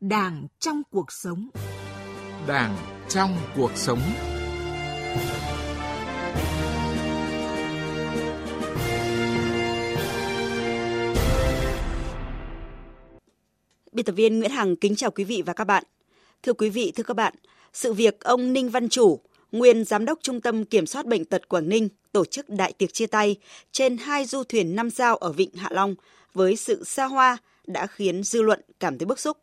Đảng trong cuộc sống. Đảng trong cuộc sống. Biên tập viên Nguyễn Hằng kính chào quý vị và các bạn. Thưa quý vị, thưa các bạn, sự việc ông Ninh Văn Chủ, nguyên giám đốc Trung tâm Kiểm soát Bệnh tật Quảng Ninh tổ chức đại tiệc chia tay trên hai du thuyền năm sao ở Vịnh Hạ Long với sự xa hoa đã khiến dư luận cảm thấy bức xúc.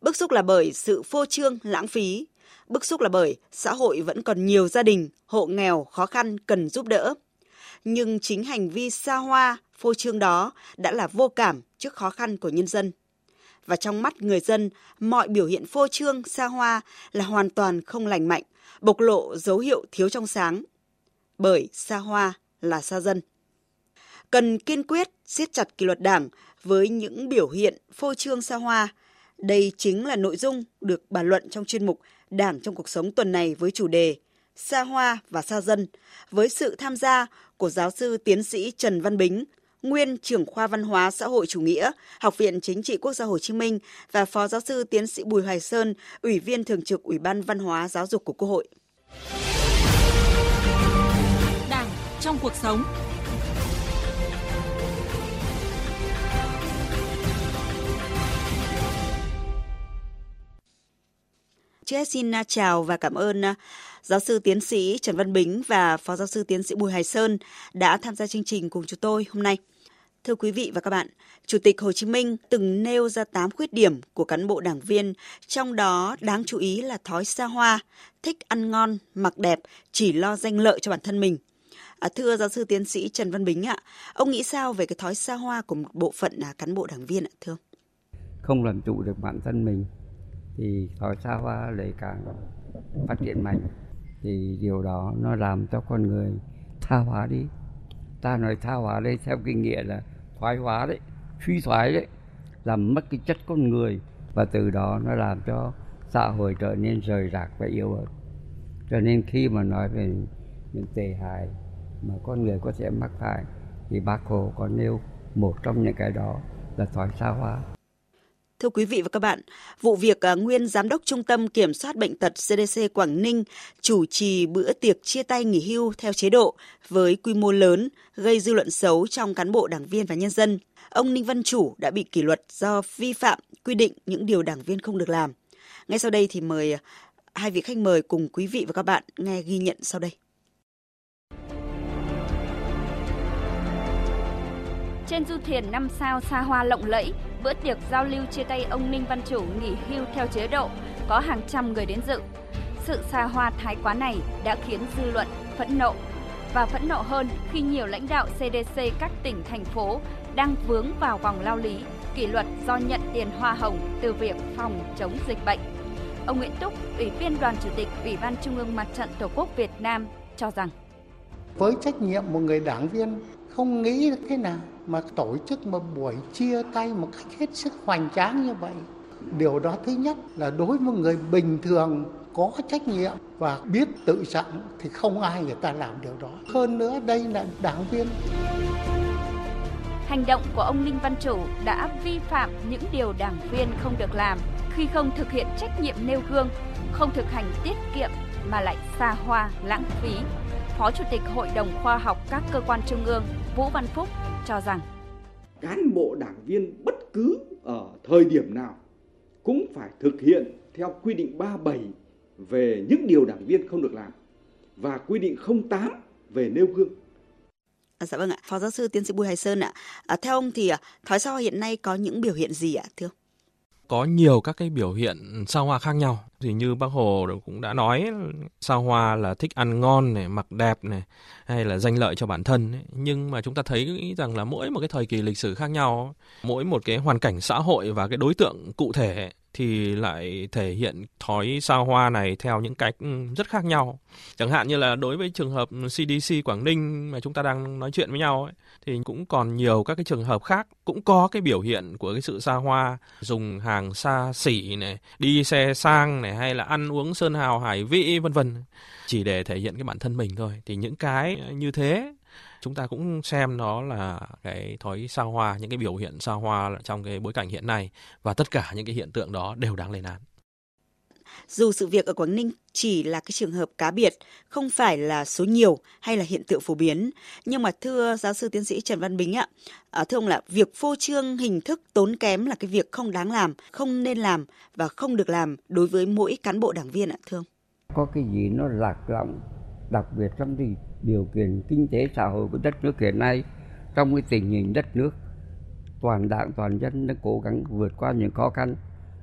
Bức xúc là bởi sự phô trương, lãng phí. Bức xúc là bởi xã hội vẫn còn nhiều gia đình, hộ nghèo, khó khăn cần giúp đỡ. Nhưng chính hành vi xa hoa, phô trương đó đã là vô cảm trước khó khăn của nhân dân. Và trong mắt người dân, mọi biểu hiện phô trương, xa hoa là hoàn toàn không lành mạnh, bộc lộ dấu hiệu thiếu trong sáng. Bởi xa hoa là xa dân. Cần kiên quyết siết chặt kỷ luật đảng với những biểu hiện phô trương xa hoa. Đây chính là nội dung được bàn luận trong chuyên mục Đảng trong cuộc sống tuần này với chủ đề Xa hoa và xa dân, với sự tham gia của giáo sư tiến sĩ Trần Văn Bính, nguyên trưởng khoa văn hóa xã hội chủ nghĩa, Học viện Chính trị Quốc gia Hồ Chí Minh và phó giáo sư tiến sĩ Bùi Hoài Sơn, ủy viên thường trực Ủy ban Văn hóa Giáo dục của Quốc hội. Đảng trong cuộc sống. Trước hết xin chào và cảm ơn à, giáo sư tiến sĩ Trần Văn Bính và phó giáo sư tiến sĩ Bùi Hải Sơn đã tham gia chương trình cùng chúng tôi hôm nay. Thưa quý vị và các bạn, Chủ tịch Hồ Chí Minh từng nêu ra 8 khuyết điểm của cán bộ đảng viên, trong đó đáng chú ý là thói xa hoa, thích ăn ngon, mặc đẹp, chỉ lo danh lợi cho bản thân mình. À, thưa giáo sư tiến sĩ Trần Văn Bính ạ, ông nghĩ sao về cái thói xa hoa của một bộ phận là cán bộ đảng viên ạ thưa? Không làm chủ được bản thân mình thì thói xa hoa à, lại càng phát triển mạnh? Thì điều đó nó làm cho con người tha hóa đi. Ta nói tha hóa đây theo cái nghĩa là thoái hóa đấy, suy thoái đấy, làm mất cái chất con người và từ đó nó làm cho xã hội trở nên rời rạc và yếu ớt. Cho nên khi mà nói về những tệ hại mà con người có thể mắc phải thì bác hồ có nêu một trong những cái đó là thoái xa hóa. Thưa quý vị và các bạn, vụ việc à, nguyên giám đốc Trung tâm Kiểm soát bệnh tật CDC Quảng Ninh chủ trì bữa tiệc chia tay nghỉ hưu theo chế độ với quy mô lớn gây dư luận xấu trong cán bộ đảng viên và nhân dân. Ông Ninh Văn Chủ đã bị kỷ luật do vi phạm quy định những điều đảng viên không được làm. Ngay sau đây thì mời à, hai vị khách mời cùng quý vị và các bạn nghe ghi nhận sau đây. Trên du thuyền năm sao xa hoa lộng lẫy, bữa tiệc giao lưu chia tay ông Ninh Văn Chủ nghỉ hưu theo chế độ, có hàng trăm người đến dự. Sự xa hoa thái quá này đã khiến dư luận phẫn nộ và phẫn nộ hơn khi nhiều lãnh đạo CDC các tỉnh thành phố đang vướng vào vòng lao lý, kỷ luật do nhận tiền hoa hồng từ việc phòng chống dịch bệnh. Ông Nguyễn Túc, Ủy viên Đoàn Chủ tịch Ủy ban Trung ương Mặt trận Tổ quốc Việt Nam cho rằng với trách nhiệm một người đảng viên không nghĩ thế nào mà tổ chức một buổi chia tay một cách hết sức hoành tráng như vậy. Điều đó thứ nhất là đối với người bình thường có trách nhiệm và biết tự trọng thì không ai người ta làm điều đó. Hơn nữa đây là đảng viên. Hành động của ông Ninh Văn Chủ đã vi phạm những điều đảng viên không được làm khi không thực hiện trách nhiệm nêu gương, không thực hành tiết kiệm mà lại xa hoa, lãng phí. Phó Chủ tịch Hội đồng Khoa học các cơ quan trung ương Vũ Văn Phúc cho rằng cán bộ đảng viên bất cứ ở thời điểm nào cũng phải thực hiện theo quy định 37 về những điều đảng viên không được làm và quy định 08 về nêu gương. À, dạ vâng ạ, Phó giáo sư tiến sĩ Bùi Hải Sơn ạ. À, theo ông thì à, thói sao hiện nay có những biểu hiện gì ạ, thưa ông? Có nhiều các cái biểu hiện sao hoa khác nhau thì như bác hồ cũng đã nói, sao hoa là thích ăn ngon này, mặc đẹp này, hay là danh lợi cho bản thân ấy. nhưng mà chúng ta thấy rằng là mỗi một cái thời kỳ lịch sử khác nhau, mỗi một cái hoàn cảnh xã hội và cái đối tượng cụ thể thì lại thể hiện thói sao hoa này theo những cách ừ, rất khác nhau. Chẳng hạn như là đối với trường hợp CDC Quảng Ninh mà chúng ta đang nói chuyện với nhau ấy, thì cũng còn nhiều các cái trường hợp khác cũng có cái biểu hiện của cái sự xa hoa, dùng hàng xa xỉ này, đi xe sang này hay là ăn uống sơn hào hải vị vân vân chỉ để thể hiện cái bản thân mình thôi. Thì những cái như thế chúng ta cũng xem nó là cái thói xa hoa những cái biểu hiện xa hoa trong cái bối cảnh hiện nay và tất cả những cái hiện tượng đó đều đáng lên án dù sự việc ở Quảng Ninh chỉ là cái trường hợp cá biệt, không phải là số nhiều hay là hiện tượng phổ biến, nhưng mà thưa giáo sư tiến sĩ Trần Văn Bính ạ, à, thưa ông là việc phô trương hình thức tốn kém là cái việc không đáng làm, không nên làm và không được làm đối với mỗi cán bộ đảng viên ạ, thưa ông. Có cái gì nó lạc lõng, đặc biệt trong cái điều kiện kinh tế xã hội của đất nước hiện nay, trong cái tình hình đất nước toàn đảng toàn dân đã cố gắng vượt qua những khó khăn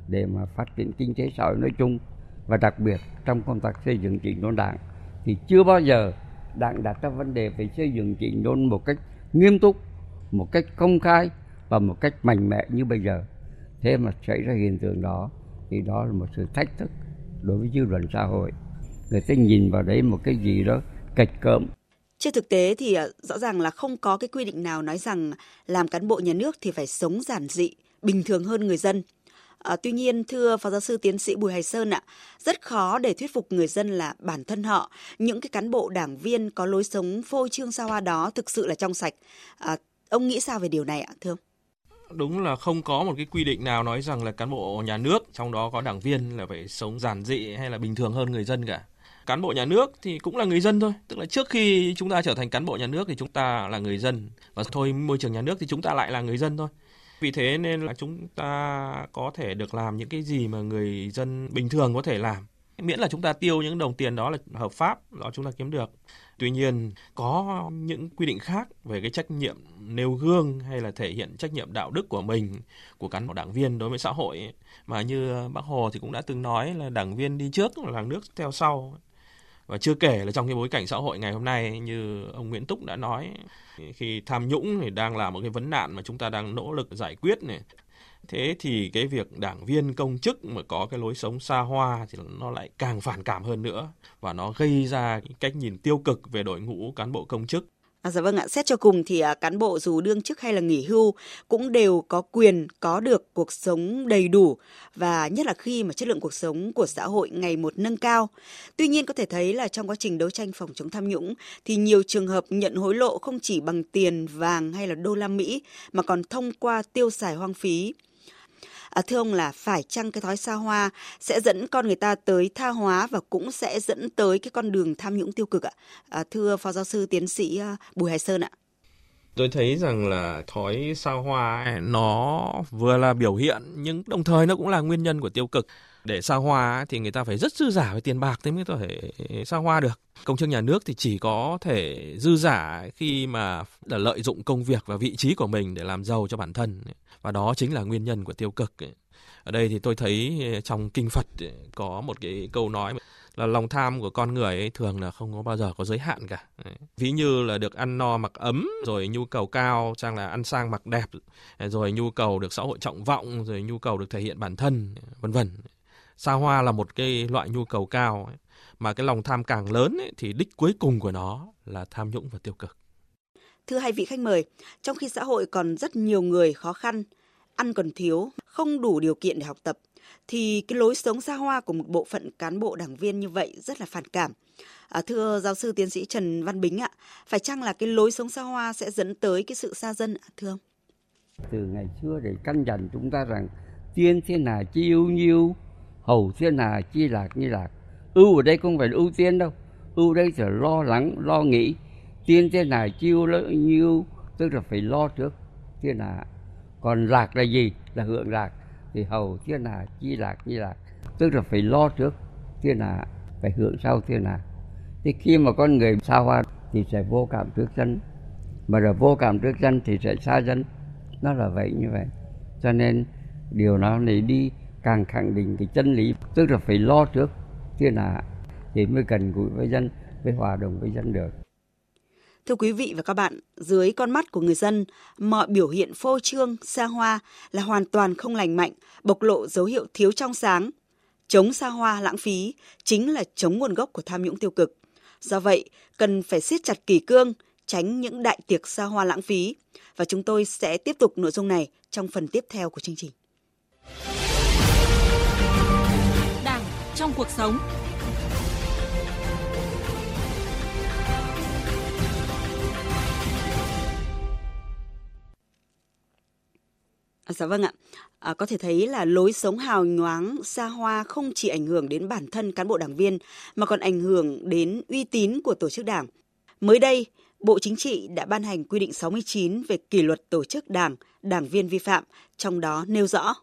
để mà phát triển kinh tế xã hội nói chung và đặc biệt trong công tác xây dựng chỉnh đốn đảng. Thì chưa bao giờ đảng đặt ra vấn đề về xây dựng chỉnh đốn một cách nghiêm túc một cách công khai và một cách mạnh mẽ như bây giờ. Thế mà xảy ra hiện tượng đó thì đó là một sự thách thức đối với dư luận xã hội. Người ta nhìn vào đấy một cái gì đó kịch cỡm trên thực tế thì ờ, rõ ràng là không có cái quy định nào nói rằng làm cán bộ nhà nước thì phải sống giản dị, bình thường hơn người dân. À, tuy nhiên, thưa Phó Giáo sư Tiến sĩ Bùi Hải Sơn ạ, rất khó để thuyết phục người dân là bản thân họ, những cái cán bộ đảng viên có lối sống phô trương xa hoa đó thực sự là trong sạch. À, ông nghĩ sao về điều này ạ, thưa ông? đúng là không có một cái quy định nào nói rằng là cán bộ nhà nước trong đó có đảng viên là phải sống giản dị hay là bình thường hơn người dân cả cán bộ nhà nước thì cũng là người dân thôi. Tức là trước khi chúng ta trở thành cán bộ nhà nước thì chúng ta là người dân. Và thôi, môi trường nhà nước thì chúng ta lại là người dân thôi. Vì thế nên là chúng ta có thể được làm những cái gì mà người dân bình thường có thể làm. Miễn là chúng ta tiêu những đồng tiền đó là hợp pháp, đó chúng ta kiếm được. Tuy nhiên, có những quy định khác về cái trách nhiệm nêu gương hay là thể hiện trách nhiệm đạo đức của mình, của cán bộ đảng viên đối với xã hội mà như bác hồ thì cũng đã từng nói là đảng viên đi trước là nước theo sau và chưa kể là trong cái bối cảnh xã hội ngày hôm nay, như ông Nguyễn Túc đã nói, khi tham nhũng thì đang là một cái vấn nạn mà chúng ta đang nỗ lực giải quyết này. Thế thì cái việc đảng viên, công chức mà có cái lối sống xa hoa thì nó lại càng phản cảm hơn nữa. Và nó gây ra cái cách nhìn tiêu cực về đội ngũ cán bộ công chức. À, dạ vâng ạ, xét cho cùng thì à, cán bộ dù đương chức hay là nghỉ hưu cũng đều có quyền có được cuộc sống đầy đủ và nhất là khi mà chất lượng cuộc sống của xã hội ngày một nâng cao. Tuy nhiên có thể thấy là trong quá trình đấu tranh phòng chống tham nhũng thì nhiều trường hợp nhận hối lộ không chỉ bằng tiền, vàng hay là đô la Mỹ mà còn thông qua tiêu xài hoang phí. À, thưa ông là phải chăng cái thói xa hoa sẽ dẫn con người ta tới tha hóa và cũng sẽ dẫn tới cái con đường tham nhũng tiêu cực ạ? À, thưa phó giáo sư tiến sĩ à, Bùi Hải Sơn ạ. Tôi thấy rằng là thói xa hoa nó vừa là biểu hiện nhưng đồng thời nó cũng là nguyên nhân của tiêu cực. Để xa hoa thì người ta phải rất dư giả về tiền bạc thì mới có thể xa hoa được. Công chức nhà nước thì chỉ có thể dư giả khi mà là lợi dụng công việc và vị trí của mình để làm giàu cho bản thân và đó chính là nguyên nhân của tiêu cực ở đây thì tôi thấy trong kinh Phật có một cái câu nói là lòng tham của con người ấy thường là không có bao giờ có giới hạn cả. Ví như là được ăn no mặc ấm, rồi nhu cầu cao sang là ăn sang mặc đẹp, rồi nhu cầu được xã hội trọng vọng, rồi nhu cầu được thể hiện bản thân, vân vân. Xa hoa là một cái loại nhu cầu cao mà cái lòng tham càng lớn ấy, thì đích cuối cùng của nó là tham nhũng và tiêu cực. Thưa hai vị khách mời, trong khi xã hội còn rất nhiều người khó khăn, ăn còn thiếu, không đủ điều kiện để học tập, thì cái lối sống xa hoa của một bộ phận cán bộ đảng viên như vậy rất là phản cảm. À, thưa giáo sư tiến sĩ Trần Văn Bính ạ, phải chăng là cái lối sống xa hoa sẽ dẫn tới cái sự xa dân ạ, thưa ông? Từ ngày xưa để căn dặn chúng ta rằng tiên thiên nào chi ưu nhiêu, hầu thiên nào chi lạc như lạc. Ưu ở đây không phải ưu tiên đâu, ưu đây là lo lắng, lo nghĩ, tiên thế nào chiêu nhiêu tức là phải lo trước. Thiên hạ còn lạc là gì? Là hưởng lạc. Thì hầu thiên hạ chi lạc như lạc tức là phải lo trước. Thiên hạ phải hưởng sau thiên hạ thì khi mà con người xa hoa thì sẽ vô cảm trước dân mà là vô cảm trước dân thì sẽ xa dân nó là vậy như vậy. Cho nên điều nào này đi càng khẳng định cái chân lý tức là phải lo trước thiên hạ thì mới cần gũi với dân với hòa đồng với dân được Thưa quý vị và các bạn, dưới con mắt của người dân, mọi biểu hiện phô trương, xa hoa là hoàn toàn không lành mạnh, bộc lộ dấu hiệu thiếu trong sáng. Chống xa hoa lãng phí chính là chống nguồn gốc của tham nhũng tiêu cực. Do vậy, cần phải siết chặt kỳ cương, tránh những đại tiệc xa hoa lãng phí. Và chúng tôi sẽ tiếp tục nội dung này trong phần tiếp theo của chương trình. trong cuộc sống. Dạ vâng ạ. À, có thể thấy là lối sống hào nhoáng, xa hoa không chỉ ảnh hưởng đến bản thân cán bộ đảng viên mà còn ảnh hưởng đến uy tín của tổ chức đảng. Mới đây, Bộ Chính trị đã ban hành quy định 69 về kỷ luật tổ chức đảng, đảng viên vi phạm, trong đó nêu rõ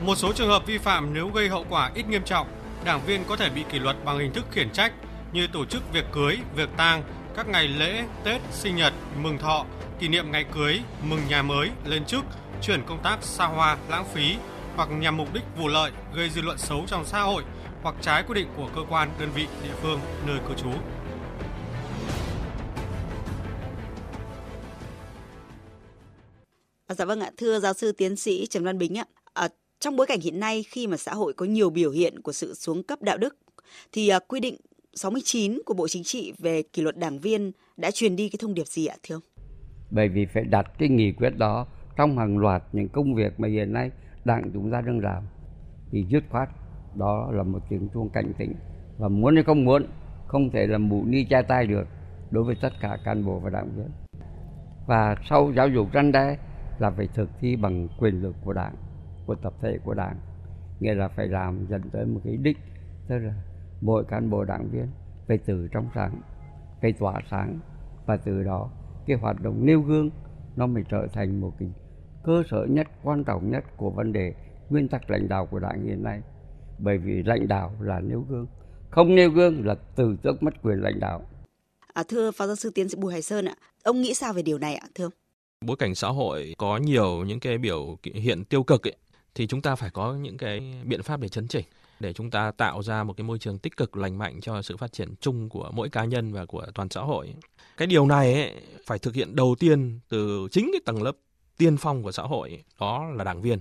một số trường hợp vi phạm nếu gây hậu quả ít nghiêm trọng, đảng viên có thể bị kỷ luật bằng hình thức khiển trách như tổ chức việc cưới, việc tang, các ngày lễ, Tết, sinh nhật, mừng thọ, kỷ niệm ngày cưới, mừng nhà mới, lên chức, chuyển công tác xa hoa, lãng phí hoặc nhằm mục đích vụ lợi gây dư luận xấu trong xã hội hoặc trái quy định của cơ quan, đơn vị, địa phương nơi cư trú. À, dạ vâng ạ, thưa giáo sư tiến sĩ Trần Văn Bính ạ, trong bối cảnh hiện nay, khi mà xã hội có nhiều biểu hiện của sự xuống cấp đạo đức, thì à, quy định 69 của Bộ Chính trị về kỷ luật đảng viên đã truyền đi cái thông điệp gì ạ, thưa ông? Bởi vì phải đặt cái nghị quyết đó trong hàng loạt những công việc mà hiện nay đảng chúng ta đang làm. Thì dứt khoát, đó là một tiếng chuông cảnh tỉnh. Và muốn hay không muốn, không thể làm mụ ni che tay được đối với tất cả cán bộ và đảng viên. Và sau giáo dục răn đe là phải thực thi bằng quyền lực của đảng của tập thể của đảng. Nghĩa là phải làm dẫn tới một cái đích tức là mỗi cán bộ đảng viên phải từ trong sáng phải tỏa sáng và từ đó cái hoạt động nêu gương nó mới trở thành một cái cơ sở nhất quan trọng nhất của vấn đề nguyên tắc lãnh đạo của đảng hiện nay. Bởi vì lãnh đạo là nêu gương không nêu gương là từ tước mất quyền lãnh đạo. À, thưa phó giáo sư tiến sĩ bùi hải sơn ạ ông nghĩ sao về điều này ạ thưa ông? Bối cảnh xã hội có nhiều những cái biểu hiện tiêu cực ấy, thì chúng ta phải có những cái biện pháp để chấn chỉnh để chúng ta tạo ra một cái môi trường tích cực lành mạnh cho sự phát triển chung của mỗi cá nhân và của toàn xã hội. Cái điều này ấy, phải thực hiện đầu tiên từ chính cái tầng lớp tiên phong của xã hội đó là đảng viên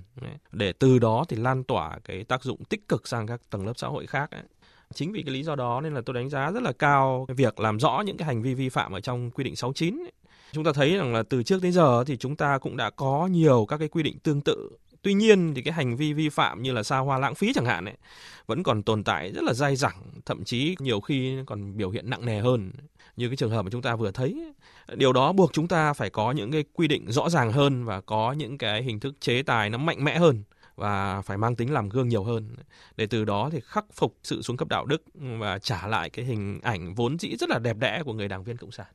để từ đó thì lan tỏa cái tác dụng tích cực sang các tầng lớp xã hội khác ấy. Chính vì cái lý do đó nên là tôi đánh giá rất là cao cái việc làm rõ những cái hành vi vi phạm ở trong quy định 69 ấy. Chúng ta thấy rằng là từ trước đến giờ thì chúng ta cũng đã có nhiều các cái quy định tương tự Tuy nhiên thì cái hành vi vi phạm như là xa hoa lãng phí chẳng hạn ấy vẫn còn tồn tại rất là dai dẳng, thậm chí nhiều khi còn biểu hiện nặng nề hơn như cái trường hợp mà chúng ta vừa thấy. Điều đó buộc chúng ta phải có những cái quy định rõ ràng hơn và có những cái hình thức chế tài nó mạnh mẽ hơn và phải mang tính làm gương nhiều hơn để từ đó thì khắc phục sự xuống cấp đạo đức và trả lại cái hình ảnh vốn dĩ rất là đẹp đẽ của người đảng viên cộng sản.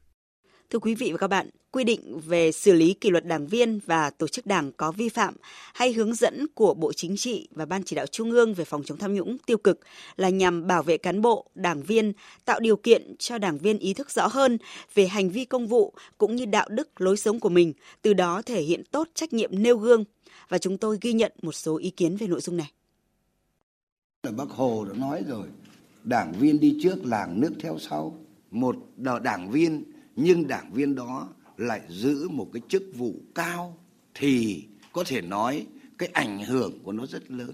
Thưa quý vị và các bạn, quy định về xử lý kỷ luật đảng viên và tổ chức đảng có vi phạm hay hướng dẫn của Bộ Chính trị và Ban chỉ đạo Trung ương về phòng chống tham nhũng tiêu cực là nhằm bảo vệ cán bộ, đảng viên, tạo điều kiện cho đảng viên ý thức rõ hơn về hành vi công vụ cũng như đạo đức lối sống của mình, từ đó thể hiện tốt trách nhiệm nêu gương. Và chúng tôi ghi nhận một số ý kiến về nội dung này. Bác Hồ đã nói rồi, đảng viên đi trước làng nước theo sau. Một đảng viên nhưng đảng viên đó lại giữ một cái chức vụ cao thì có thể nói cái ảnh hưởng của nó rất lớn.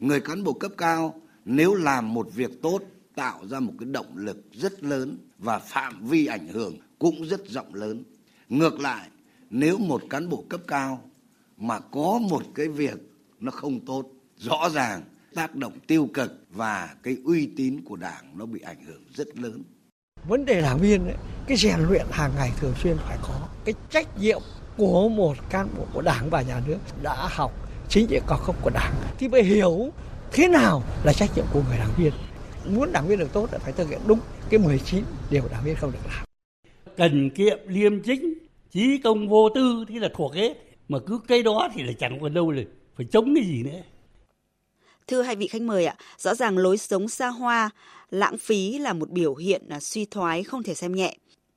Người cán bộ cấp cao nếu làm một việc tốt tạo ra một cái động lực rất lớn và phạm vi ảnh hưởng cũng rất rộng lớn. Ngược lại, nếu một cán bộ cấp cao mà có một cái việc nó không tốt, rõ ràng tác động tiêu cực và cái uy tín của đảng nó bị ảnh hưởng rất lớn vấn đề đảng viên ấy, cái rèn luyện hàng ngày thường xuyên phải có cái trách nhiệm của một cán bộ của đảng và nhà nước đã học chính trị cao cấp của đảng. Thì phải hiểu thế nào là trách nhiệm của người đảng viên. Muốn đảng viên được tốt là phải thực hiện đúng cái 19 điều đảng viên không được làm. Cần kiệm liêm chính trí công vô tư thì là thuộc hết. Mà cứ cái đó thì là chẳng còn đâu là phải chống cái gì nữa. Thưa hai vị khách mời ạ, rõ ràng lối sống xa hoa, lãng phí là một biểu hiện à, suy thoái không thể xem nhẹ.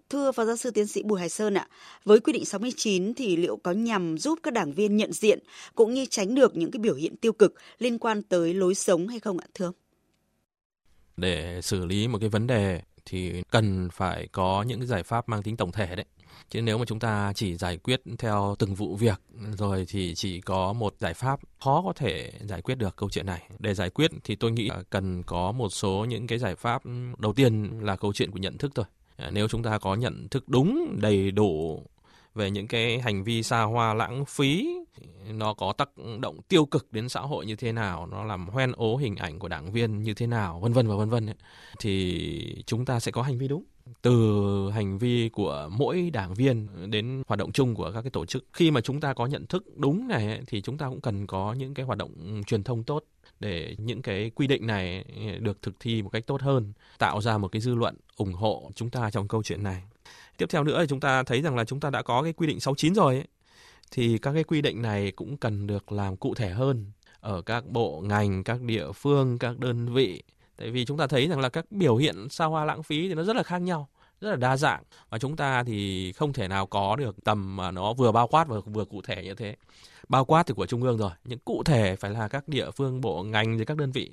Thưa Phó Giáo sư Tiến sĩ Bùi Hải Sơn ạ, với quy định 69 thì liệu có nhằm giúp các đảng viên nhận diện cũng như tránh được những cái biểu hiện tiêu cực liên quan tới lối sống hay không ạ thưa ông? Để xử lý một cái vấn đề thì cần phải có những cái giải pháp mang tính tổng thể đấy chứ nếu mà chúng ta chỉ giải quyết theo từng vụ việc rồi thì chỉ có một giải pháp khó có thể giải quyết được câu chuyện này. Để giải quyết thì tôi nghĩ cần có một số những cái giải pháp đầu tiên là câu chuyện của nhận thức thôi. À, nếu chúng ta có nhận thức đúng, đầy đủ về những cái hành vi xa hoa, lãng phí, nó có tác động tiêu cực đến xã hội như thế nào, nó làm hoen ố hình ảnh của đảng viên như thế nào, vân vân và vân vân thì chúng ta sẽ có hành vi đúng từ hành vi của mỗi đảng viên đến hoạt động chung của các cái tổ chức. Khi mà chúng ta có nhận thức đúng này thì chúng ta cũng cần có những cái hoạt động truyền thông tốt để những cái quy định này được thực thi một cách tốt hơn tạo ra một cái dư luận ủng hộ chúng ta trong câu chuyện này. Tiếp theo nữa thì chúng ta thấy rằng là chúng ta đã có cái quy định 69 rồi ấy, thì các cái quy định này cũng cần được làm cụ thể hơn ở các bộ ngành các địa phương các đơn vị tại vì chúng ta thấy rằng là các biểu hiện xa hoa lãng phí thì nó rất là khác nhau, rất là đa dạng. Và chúng ta thì không thể nào có được tầm mà nó vừa bao quát và vừa cụ thể như thế. Bao quát thì của trung ương rồi những cụ thể phải là các địa phương, bộ, ngành rồi các đơn vị.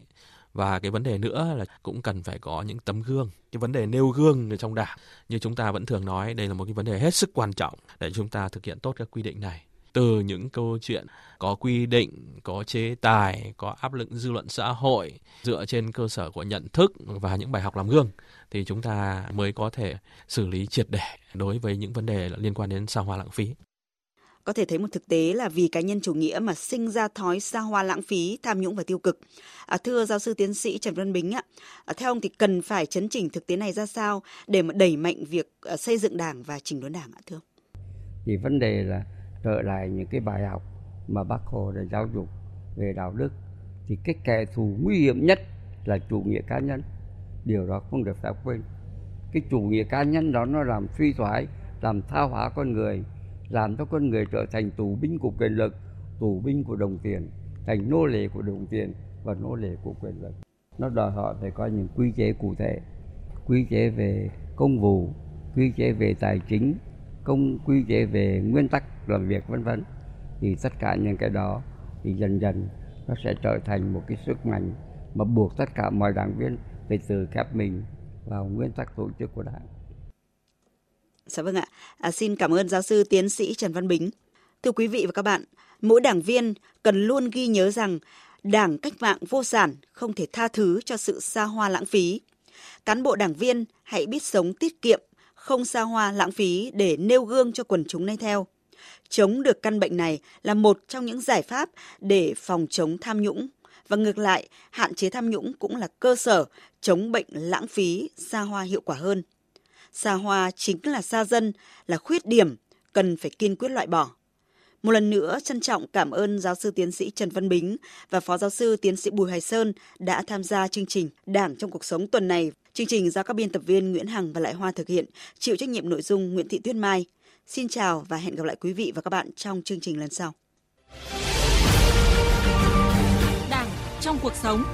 Và cái vấn đề nữa là cũng cần phải có những tấm gương. Cái vấn đề nêu gương ở trong đảng, như chúng ta vẫn thường nói, đây là một cái vấn đề hết sức quan trọng để chúng ta thực hiện tốt các quy định này từ những câu chuyện có quy định, có chế tài, có áp lực dư luận xã hội dựa trên cơ sở của nhận thức và những bài học làm gương thì chúng ta mới có thể xử lý triệt để đối với những vấn đề liên quan đến xa hoa lãng phí. Có thể thấy một thực tế là vì cá nhân chủ nghĩa mà sinh ra thói xa hoa lãng phí, tham nhũng và tiêu cực. À, thưa giáo sư tiến sĩ Trần Văn Bính ạ, à, theo ông thì cần phải chấn chỉnh thực tế này ra sao để mà đẩy mạnh việc à, xây dựng đảng và chỉnh đốn đảng ạ thưa ông? Thì vấn đề là trở lại những cái bài học mà bác Hồ đã giáo dục về đạo đức. Thì cái kẻ thù nguy hiểm nhất là chủ nghĩa cá nhân. Điều đó không được phép quên. Cái chủ nghĩa cá nhân đó nó làm suy thoái, làm tha hóa con người, làm cho con người trở thành tù binh của quyền lực, tù binh của đồng tiền, thành nô lệ của đồng tiền và nô lệ của quyền lực. Nó đòi hỏi phải có những quy chế cụ thể, quy chế về công vụ, quy chế về tài chính công quy chế về nguyên tắc làm việc vân vân thì tất cả những cái đó thì dần dần nó sẽ trở thành một cái sức mạnh mà buộc tất cả mọi đảng viên phải tự khép mình vào nguyên tắc tổ chức của đảng. Dạ vâng ạ. À, xin cảm ơn giáo sư tiến sĩ Trần Văn Bính. Thưa quý vị và các bạn, mỗi đảng viên cần luôn ghi nhớ rằng đảng cách mạng vô sản không thể tha thứ cho sự xa hoa lãng phí. Cán bộ đảng viên hãy biết sống tiết kiệm, không xa hoa lãng phí để nêu gương cho quần chúng nay theo. Chống được căn bệnh này là một trong những giải pháp để phòng chống tham nhũng. Và ngược lại, hạn chế tham nhũng cũng là cơ sở chống bệnh lãng phí, xa hoa hiệu quả hơn. Xa hoa chính là xa dân, là khuyết điểm, cần phải kiên quyết loại bỏ. Một lần nữa trân trọng cảm ơn giáo sư tiến sĩ Trần Văn Bính và phó giáo sư tiến sĩ Bùi Hoài Sơn đã tham gia chương trình Đảng trong cuộc sống tuần này. Chương trình do các biên tập viên Nguyễn Hằng và Lại Hoa thực hiện, chịu trách nhiệm nội dung Nguyễn Thị Tuyết Mai. Xin chào và hẹn gặp lại quý vị và các bạn trong chương trình lần sau. Đảng trong cuộc sống